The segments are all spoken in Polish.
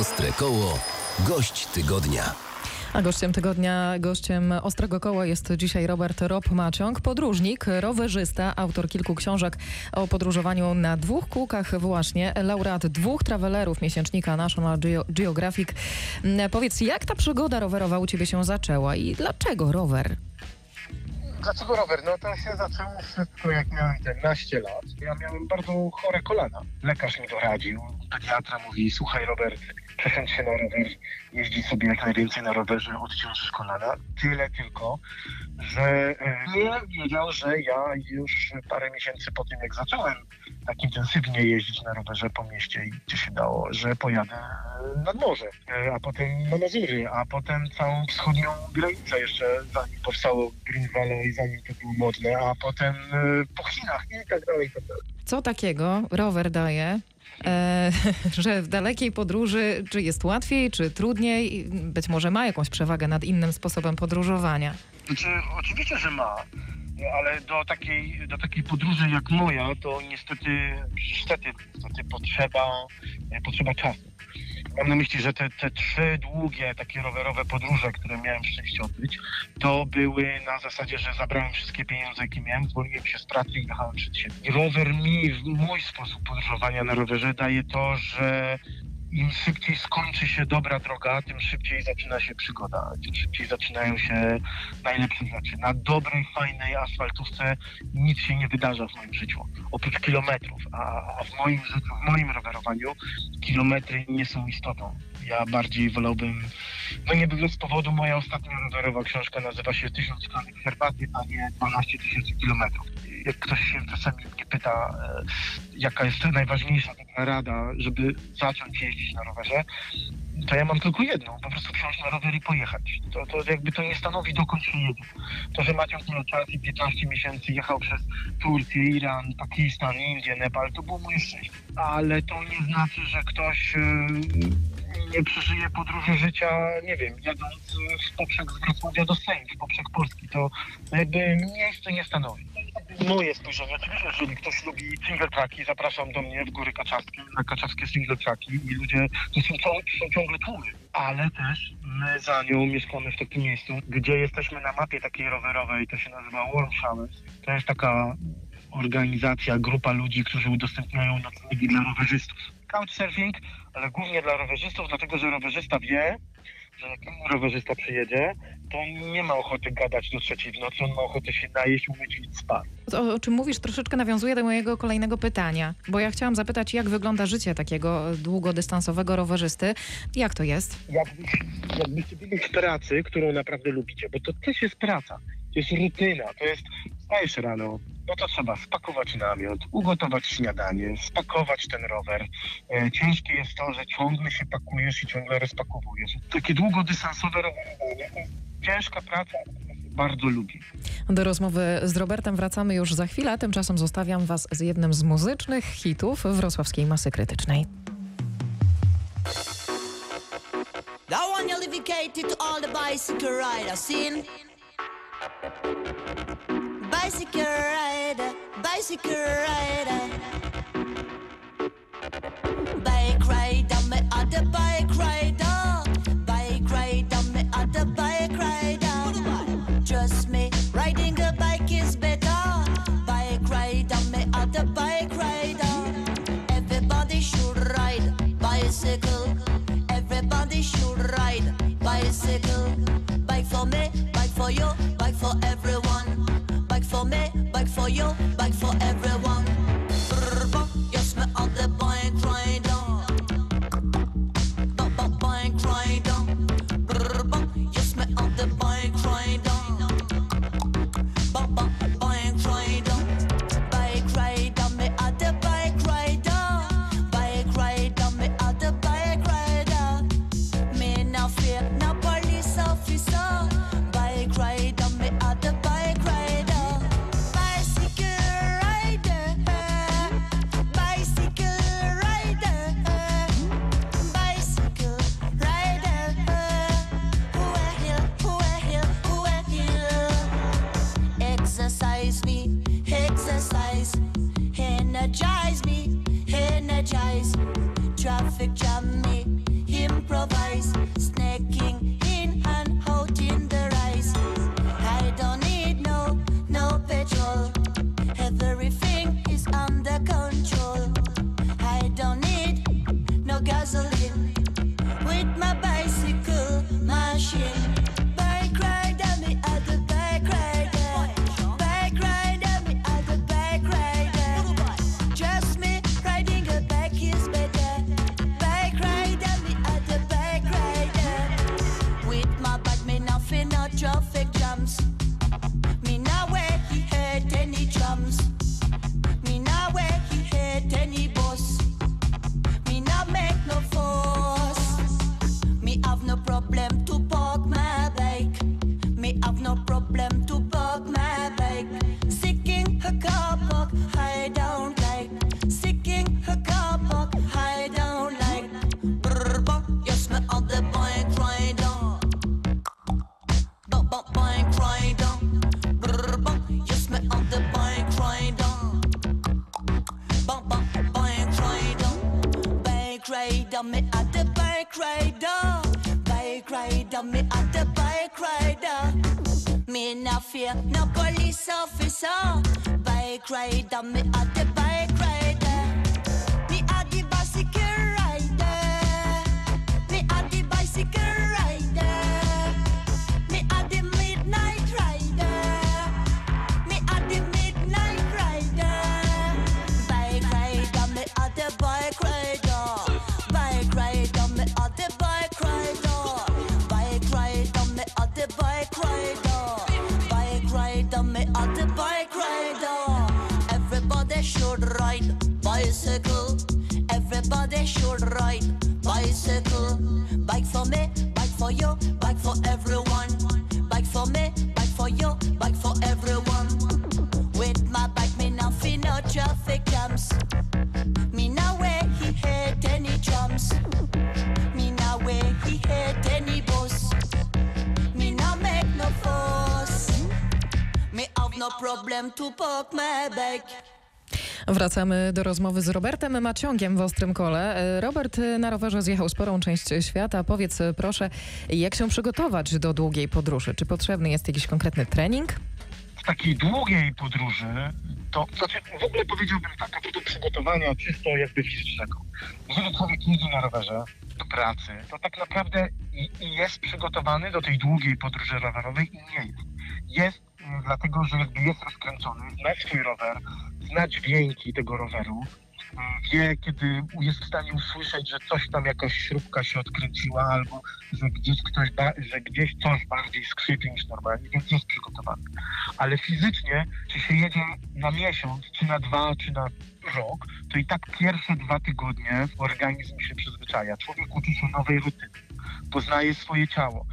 Ostre koło. Gość tygodnia. A gościem tygodnia, gościem Ostrego Koła jest dzisiaj Robert Rob-Maciąg, podróżnik, rowerzysta, autor kilku książek o podróżowaniu na dwóch kółkach właśnie, laureat dwóch travelerów miesięcznika National Geo Geographic. Mm, Powiedz, jak ta przygoda rowerowa u Ciebie się zaczęła i dlaczego rower? Dlaczego rower? No to się zaczęło wszystko jak miałem 11 lat. Ja miałem bardzo chore kolana. Lekarz mi doradził, pediatra mówi, słuchaj Robert, przesiądź się na rower, jeździ sobie jak najwięcej na rowerze, odciążysz kolana. Tyle tylko, że e, nie wiedział, że ja już parę miesięcy po tym, jak zacząłem tak intensywnie jeździć na rowerze po mieście i gdzie się dało, że pojadę nad morze, e, a potem na Mazury, a potem całą wschodnią granicę jeszcze, zanim powstało Green Valley, zanim to było modne, a potem e, po Chinach i tak dalej, i tak dalej. Co takiego rower daje, e, że w dalekiej podróży, czy jest łatwiej, czy trudniej, być może ma jakąś przewagę nad innym sposobem podróżowania? Znaczy, oczywiście, że ma, ale do takiej, do takiej podróży jak moja, to niestety, niestety, niestety potrzeba, potrzeba czasu. Mam na myśli, że te, te trzy długie takie rowerowe podróże, które miałem szczęście odbyć, to były na zasadzie, że zabrałem wszystkie pieniądze, jakie miałem, zwolniłem się z pracy i jechałem przed siebie. Rower mi, mój sposób podróżowania na rowerze daje to, że im szybciej skończy się dobra droga, tym szybciej zaczyna się przygoda, tym szybciej zaczynają się najlepsze rzeczy. Na dobrej, fajnej asfaltówce nic się nie wydarza w moim życiu, oprócz kilometrów, a, w moim życiu, w moim rowerowaniu kilometry nie są istotą. Ja bardziej wolałbym, no nie bez powodu moja ostatnia rowerowa książka nazywa się Tysiąc szklanych herbaty, a nie 12 tysięcy kilometrów. Jak ktoś się czasami mnie pyta, e, jaka jest najważniejsza taka rada, żeby zacząć jeździć na rowerze, to ja mam tylko jedną, po prostu wsiąść na rower i pojechać. To, to jakby to nie stanowi dokąd się jedzie. To, że Maciek miał czas i 15 miesięcy jechał przez Turcję, Iran, Pakistan, Indię, Nepal, to było moje szczęście. Ale to nie znaczy, że ktoś yy, nie przeżyje podróży życia, nie wiem, jadąc w poprzek z Wrocławia do Sejm, w poprzek Polski, to jakby miejsce nie stanowi. Moje spojrzenie, oczywiście, jeżeli ktoś lubi single tracki, zapraszam do mnie w Góry Kaczawskie, na kaczawskie single tracki i ludzie, to są, ciągle, są ciągle tłumy. Ale też my za nią mieszkamy w takim miejscu, gdzie jesteśmy na mapie takiej rowerowej, to się nazywa Warm Showers. To jest taka organizacja, grupa ludzi, którzy udostępniają noclegi dla rowerzystów. Couchsurfing, ale głównie dla rowerzystów, dlatego że rowerzysta wie, rowerzysta przyjedzie, to nie ma ochoty gadać do trzeciej w nocy, on ma ochotę się najeść, umyć i spać. O, o czym mówisz troszeczkę nawiązuje do mojego kolejnego pytania, bo ja chciałam zapytać, jak wygląda życie takiego długodystansowego rowerzysty. Jak to jest? Jakbyś, jakbyście byli w pracy, którą naprawdę lubicie, bo to też jest praca, to jest rutyna, to jest stajesz rano, no to trzeba spakować namiot, ugotować śniadanie, spakować ten rower. E, ciężkie jest to, że ciągle się pakujesz i ciągle rozpakowujesz. Takie długodystansowe rowerowanie to jest ciężka praca, bardzo lubi. Do rozmowy z Robertem wracamy już za chwilę, a tymczasem zostawiam Was z jednym z muzycznych hitów wrocławskiej masy krytycznej. That one you dedicated to all the bicycle riders, seen? Bicycle bicycle rider. Bike rider, me other bike rider. Bike rider, me other bike rider. Me at the bike rider. Me no fear no police officer. Bike rider, me at the bike bicycle. Everybody should ride bicycle. Bike for me, bike for you, bike for everyone. Bike for me, bike for you, bike for everyone. With my bike, me nothing, no traffic jams. Me now where he hate any drums. Me now where he hate any boss. Me now make no fuss. Me have no problem to park my bike. Wracamy do rozmowy z Robertem Maciągiem w Ostrym Kole. E, Robert e, na rowerze zjechał sporą część świata. Powiedz e, proszę, jak się przygotować do długiej podróży? Czy potrzebny jest jakiś konkretny trening? w takiej długiej podróży, to znaczy w ogóle powiedziałbym tak, a propos przygotowania czysto jakby fizycznego. Jeżeli człowiek jedzie na rowerze do pracy, to tak naprawdę i, i jest przygotowany do tej długiej podróży rowerowej i nie jest. Jest dlatego, że jakby jest rozkręcony, zna swój rower, zna dźwięki tego roweru, mm, wie, kiedy jest w stanie usłyszeć, że coś tam, jakaś śrubka się odkręciła, albo że gdzieś, ktoś że gdzieś coś bardziej skrzypi niż normalnie, więc jest przygotowany. Ale fizycznie, czy się jedzie na miesiąc, czy na dwa, czy na rok, to i tak pierwsze dwa tygodnie organizm się przyzwyczaja. Człowiek uczy się nowej rutyny, poznaje swoje ciało.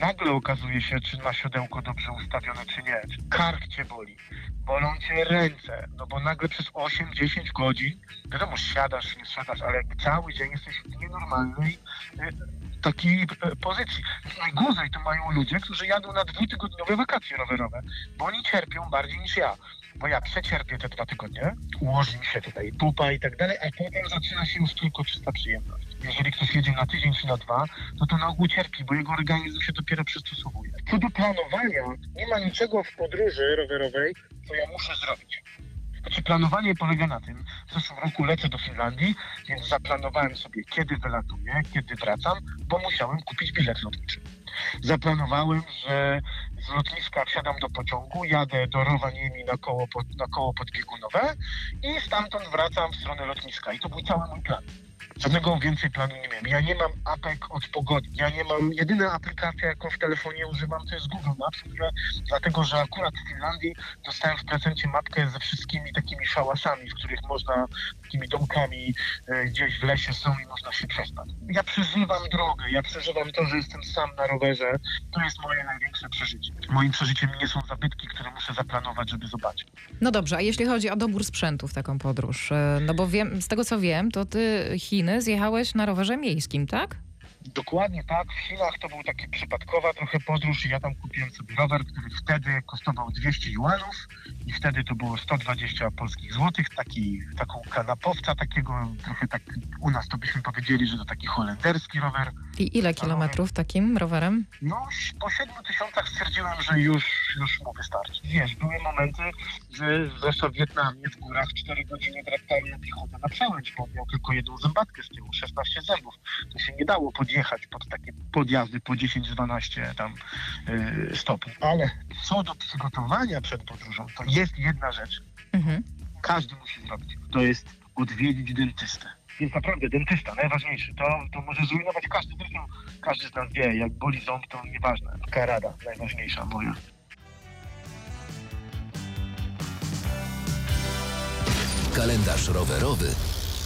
Nagle okazuje się, czy ma siodełko dobrze ustawione, czy nie. Czy kark cię boli, bolą cię ręce, no bo nagle przez 8-10 godzin, wiadomo, siadasz, nie siadasz, ale cały dzień jesteś w nienormalnej e, takiej e, pozycji. Najgorzej to mają ludzie, którzy jadą na dwutygodniowe wakacje rowerowe, bo oni cierpią bardziej niż ja. Bo ja przecierpię te dwa tygodnie, ułoży mi się tutaj pupa i tak dalej, a potem zaczyna się już tylko czysta przyjemność. Jeżeli ktoś jedzie na tydzień czy na dwa, no to na ogół cierpi, bo jego organizm się dopiero przystosowuje. Co do planowania, nie ma niczego w podróży rowerowej, co ja muszę zrobić. Znaczy planowanie polega na tym, w zeszłym roku lecę do Finlandii, więc zaplanowałem sobie, kiedy wylatuję, kiedy wracam, bo musiałem kupić bilet lotniczy. Zaplanowałem, że z lotniska wsiadam do pociągu, jadę do Rovaniemi na koło, pod, na koło podbiegunowe i stamtąd wracam w stronę lotniska. I to był cały mój plan. Żadnego więcej planu nie miałem. Ja nie mam apek od pogody. Ja nie mam, jedyna aplikacja, jaką w telefonie używam, to jest Google Maps, które, dlatego, że akurat w Finlandii dostałem w prezencie mapkę ze wszystkimi takimi szałasami, w których można, takimi domkami e, gdzieś w lesie są i można się przespać. Ja przeżywam drogę, ja przeżywam to, że jestem sam na rowerze. To jest moje największe przeżycie. Moim przeżyciem nie są zabytki, które muszę zaplanować, żeby zobaczyć. No dobrze, a jeśli chodzi o dobór sprzętu w taką podróż? E, No bo wiem, z tego co wiem, to ty Chiny zjechałeś na rowerze miejskim, tak? Dokładnie tak. W Chinach to był taki przypadkowa trochę podróż i ja tam kupiłem sobie rower, który wtedy kosztował 200 juanów i wtedy to było 120 polskich złotych, taki, taką kanapowca takiego, trochę tak u nas to byśmy powiedzieli, że to taki holenderski rower. I ile kilometrów takim rowerem? No, po 7 tysiącach stwierdziłem, że już, już mu wystarczy. Wiesz, były momenty, że zwłaszcza w Wietnamie w górach 4 godziny draptałem na piechotę na przełęcz, bo miał tylko jedną zębatkę z tyłu, 16 zębów. To się nie dało podjechać pod takie podjazdy po 10-12 tam yy, stopni. Ale co do przygotowania przed podróżą, to jest jedna rzecz, Mhm. każdy musi zrobić. To jest odwiedzić dentystę. Więc naprawdę dentysta, najważniejszy. To, to może zrujnować każdy. Zresztą każdy z nas wie, jak boli ząb, to nieważne. Taka rada najważniejsza moja. Kalendarz rowerowy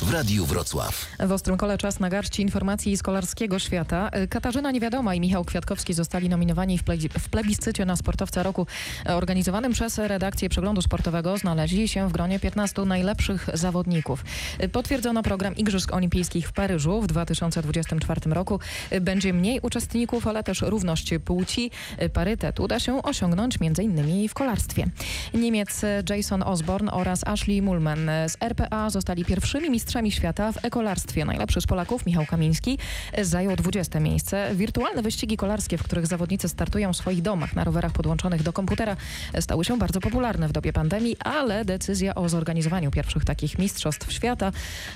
w Radiu Wrocław. W Ostrym Kole czas na garści informacji z kolarskiego świata. Katarzyna Niewiadoma i Michał Kwiatkowski zostali nominowani w, w plebiscycie na sportowca roku organizowanym przez redakcję Przeglądu Sportowego. Znaleźli się w gronie 15 najlepszych zawodników. Potwierdzono program Igrzysk Olimpijskich w Paryżu w 2024 roku. Będzie mniej uczestników, ale też równość płci. Parytet uda się osiągnąć m.in. w kolarstwie. Niemiec Jason Osborne oraz Ashley Mulman z RPA zostali pierwszymi mistrzami świata w ekolarstwie. Najlepszy z Polaków, Michał Kamiński, zajął 20 miejsce. Wirtualne wyścigi kolarskie, w których zawodnicy startują w swoich domach na rowerach podłączonych do komputera, stały się bardzo popularne w dobie pandemii, ale decyzja o zorganizowaniu pierwszych takich mistrzostw świata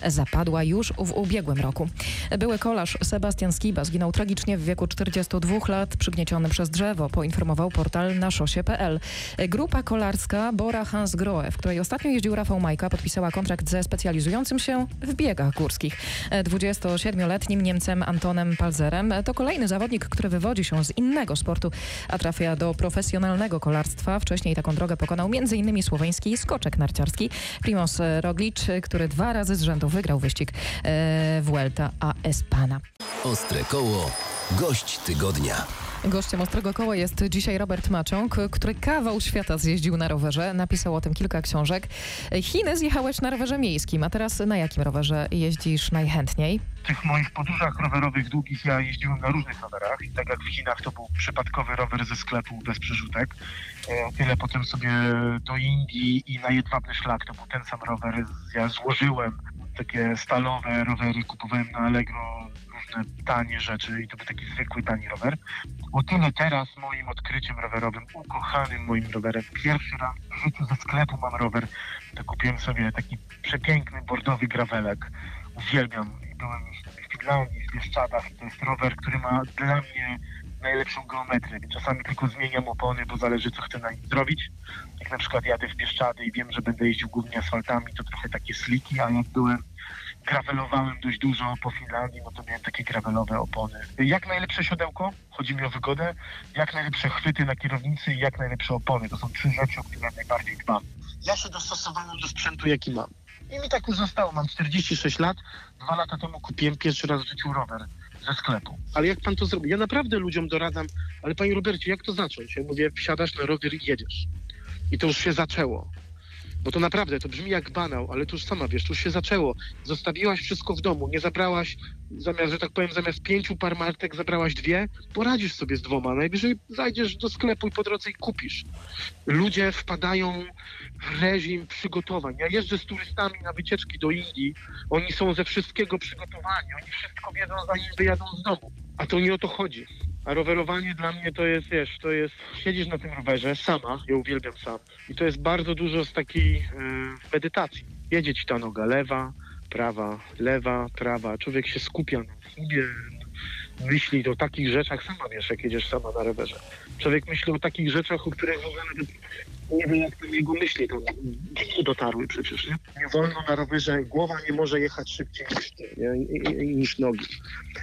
zapadła już w ubiegłym roku. Były kolarz Sebastian Skiba zginął tragicznie w wieku 42 lat, przygnieciony przez drzewo, poinformował portal na szosie.pl. Grupa kolarska Bora Hans Grohe, w której ostatnio jeździł Rafał Majka, podpisała kontrakt ze specjalizującym się w biegach górskich. 27-letnim Niemcem Antonem Palzerem to kolejny zawodnik, który wywodzi się z innego sportu, a trafia do profesjonalnego kolarstwa. Wcześniej taką drogę pokonał m.in. słoweński skoczek narciarski Primoz Roglic, który dwa razy z rzędu wygrał wyścig e, Vuelta a Espana. Ostre koło. Gość tygodnia. Gościem Ostrego Koła jest dzisiaj Robert Maciąg, który kawał świata zjeździł na rowerze. Napisał o tym kilka książek. Chiny zjechałeś na rowerze miejskim, a teraz na jakim rowerze jeździsz najchętniej? W tych moich podróżach rowerowych długich ja jeździłem na różnych rowerach i tak jak w Chinach to był przypadkowy rower ze sklepu bez przerzutek. E, Tyle potem sobie do Indii i na Jedwabny Szlak to był ten sam rower. Ja złożyłem takie stalowe rowery, kupowałem na Allegro tanie rzeczy i to był taki zwykły tani rower. O tyle teraz moim odkryciem rowerowym, ukochanym moim rowerem, pierwszy raz w życiu ze sklepu mam rower, to kupiłem sobie taki przepiękny bordowy gravelek. Uwielbiam i byłem w Finlandii, w Bieszczadach to jest rower, który ma dla mnie najlepszą geometrię. Czasami tylko zmieniam opony, bo zależy co chcę na nim zrobić. Jak na przykład jadę w Bieszczady i wiem, że będę jeździł głównie asfaltami, to trochę takie sliki, a jak byłem gravelowałem dość dużo po Finlandii, no to miałem takie gravelowe opony. Jak najlepsze siodełko, chodzi mi o wygodę, jak najlepsze chwyty na kierownicy i jak najlepsze opony. To są trzy rzeczy, o które najbardziej dbam. Ja się dostosowałem do sprzętu, jaki mam. I mi tak już zostało. Mam 46 lat. Dwa lata temu kupiłem pierwszy raz w życiu rower ze sklepu. Ale jak pan to zrobi? Ja naprawdę ludziom doradzam, ale panie Robercie, jak to zacząć? Ja mówię, wsiadasz na rower i jedziesz. I to już się zaczęło. Bo to naprawdę, to brzmi jak banał, ale to już sama wiesz, już się zaczęło. Zostawiłaś wszystko w domu, nie zabrałaś, zamiast, że tak powiem, zamiast pięciu par martek zabrałaś dwie, poradzisz sobie z dwoma. Najwyżej zajdziesz do sklepu i po drodze i kupisz. Ludzie wpadają w reżim przygotowań. Ja jeżdżę z turystami na wycieczki do Indii, oni są ze wszystkiego przygotowani, oni wszystko wiedzą zanim wyjadą z domu. A to nie o to chodzi. A rowerowanie dla mnie to jest, wiesz, to jest, siedzisz na tym rowerze sama, ja uwielbiam sam. I to jest bardzo dużo z takiej e, medytacji. Jedzie ci ta noga lewa, prawa, lewa, prawa. Człowiek się skupia na sobie, myśli o takich rzeczach, sama wiesz, jak jedziesz sama na rowerze. Człowiek myśli o takich rzeczach, o których w ogóle nie wiem, jak tam jego myśli tam dotarły przecież, nie? Nie wolno na rowerze, głowa nie może jechać szybciej niż, nie? Niż nogi.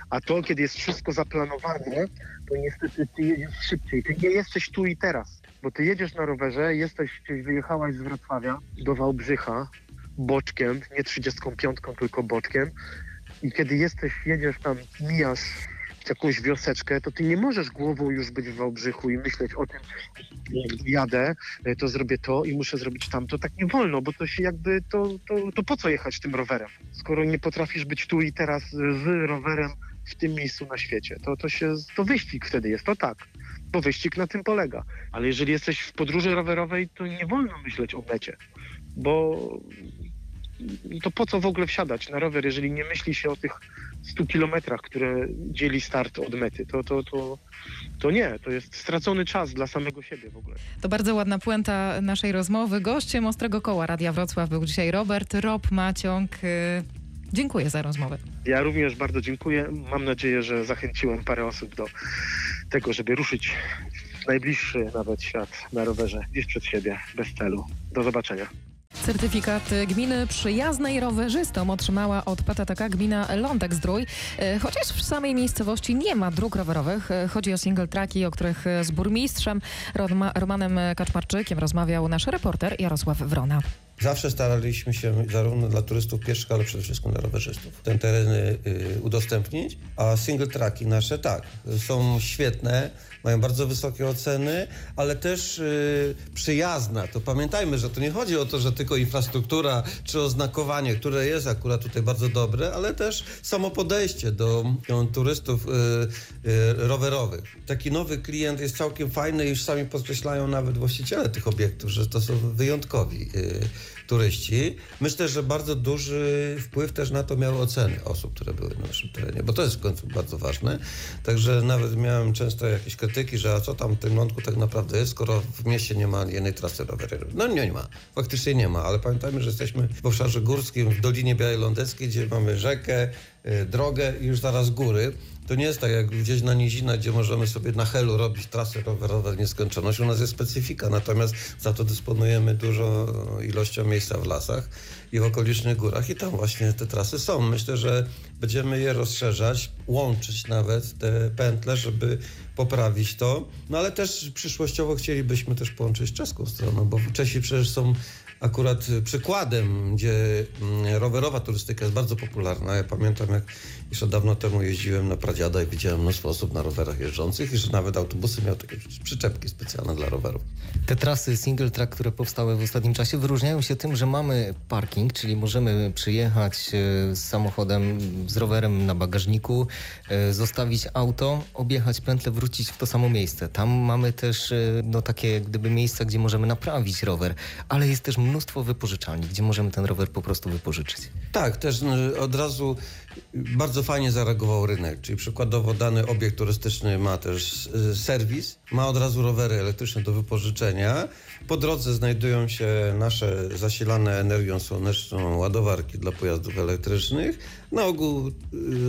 A to, kiedy jest wszystko zaplanowane, to niestety ty jedziesz szybciej. Ty nie jesteś tu i teraz, bo ty jedziesz na rowerze, jesteś, gdzieś wyjechałaś z Wrocławia do Wałbrzycha boczkiem, nie 35, tylko boczkiem i kiedy jesteś, jedziesz tam, mijasz jakąś wioseczkę, to ty nie możesz głową już być w Wałbrzychu i myśleć o tym, jak jadę, e, to zrobię to i muszę zrobić tamto. Tak nie wolno, bo to się jakby, to, to, to po co jechać tym rowerem? Skoro nie potrafisz być tu i teraz z rowerem w tym miejscu na świecie. To, to, się, to wyścig wtedy jest, to tak. Bo wyścig na tym polega. Ale jeżeli jesteś w podróży rowerowej, to nie wolno myśleć o mecie. Bo to po co w ogóle wsiadać na rower, jeżeli nie myśli się o tych 100 kilometrach, które dzieli start od mety. To, to, to, to nie, to jest stracony czas dla samego siebie w ogóle. To bardzo ładna puenta naszej rozmowy. Gościem Ostrego Koła Radia Wrocław był dzisiaj Robert Rob Maciąg. Y, Dziękuję za rozmowę. Ja również bardzo dziękuję. Mam nadzieję, że zachęciłem parę osób do tego, żeby ruszyć w najbliższy nawet świat na rowerze, gdzieś przed siebie, bez celu. Do zobaczenia. Certyfikat gminy przyjaznej rowerzystom otrzymała od PTTK gmina Lądek Zdrój. E, Chociaż w samej miejscowości nie ma dróg rowerowych, e, chodzi o single tracki, o których e, z burmistrzem Romanem Kaczmarczykiem rozmawiał nasz reporter Jarosław Wrona. Zawsze staraliśmy się zarówno dla turystów pieszych, ale przede wszystkim dla rowerzystów te tereny y, udostępnić, a single tracki nasze tak, są świetne, mają bardzo wysokie oceny, ale też y, przyjazne. To pamiętajmy, że to nie chodzi o to, że tylko infrastruktura czy oznakowanie, które jest akurat tutaj bardzo dobre, ale też samo podejście do, do turystów y, y, rowerowych. Taki nowy klient jest całkiem fajny i już sami podkreślają nawet właściciele tych obiektów, że to są wyjątkowi turyści. Myślę, że bardzo duży wpływ też na to miały oceny osób, które były na naszym terenie, bo to jest w końcu bardzo ważne. Także nawet miałem często jakieś krytyki, że a co tam w tym lądku tak naprawdę jest, skoro w mieście nie ma jednej trasy rowerowej. No nie, nie ma. Faktycznie nie ma, ale pamiętajmy, że jesteśmy w obszarze górskim, w Dolinie Białej Lądeckiej, gdzie mamy rzekę, y, drogę i już zaraz góry. To nie jest tak jak gdzieś na nizinach, gdzie możemy sobie na helu robić trasy rowerowe w nieskończoność. U nas jest specyfika, natomiast za to dysponujemy dużą ilością miejsca w lasach i w okolicznych górach i tam właśnie te trasy są. Myślę, że będziemy je rozszerzać, łączyć nawet te pętle, żeby poprawić to. No ale też przyszłościowo chcielibyśmy też połączyć czeską stroną, bo Czesi przecież są akurat przykładem, gdzie mm, rowerowa turystyka jest bardzo popularna. Ja pamiętam, jak jeszcze dawno temu jeździłem na Pradziada i widziałem mnóstwo osób na rowerach jeżdżących i że nawet autobusy miały takie przyczepki specjalne dla rowerów. Te trasy single track, które powstały w ostatnim czasie, wyróżniają się tym, że mamy parking, czyli możemy przyjechać e, z samochodem, z rowerem na bagażniku, e, zostawić auto, objechać pętlę, wrócić w to samo miejsce. Tam mamy też e, no, takie gdyby miejsca, gdzie możemy naprawić rower, ale jest też mnóstwo wypożyczalni, gdzie możemy ten rower po prostu wypożyczyć. Tak, też y, od razu bardzo fajnie zareagował rynek, czyli przykładowo dany obiekt turystyczny ma też y, serwis, ma od razu rowery elektryczne do wypożyczenia. Po drodze znajdują się nasze zasilane energią słoneczną ładowarki dla pojazdów elektrycznych. Na ogół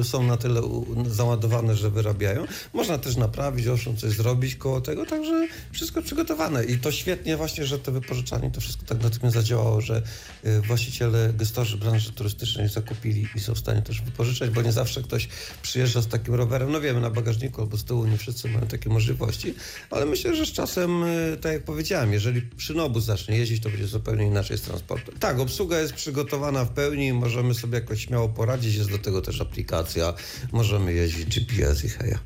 y, są na tyle załadowane, że wyrabiają. Można też naprawić, owszem, coś zrobić koło tego, także wszystko przygotowane. I to świetnie właśnie, że te wypożyczalnie to wszystko tak natychmiast zadziałało, że y, właściciele, gestorzy branży turystycznej zakupili i są w stanie też wypożyczać, bo nie zawsze ktoś przyjeżdża z takim rowerem. No wiemy, na bagażniku albo z tyłu nie wszyscy mają takie możliwości, ale myślę, że z czasem, y, tak jak powiedziałem, jeżeli szynobus zacznie jeździć, to będzie zupełnie inaczej z transportem. Tak, obsługa jest przygotowana w pełni, możemy sobie jakoś śmiało poradzić, jest do tego też aplikacja, możemy jeździć GPS i heja.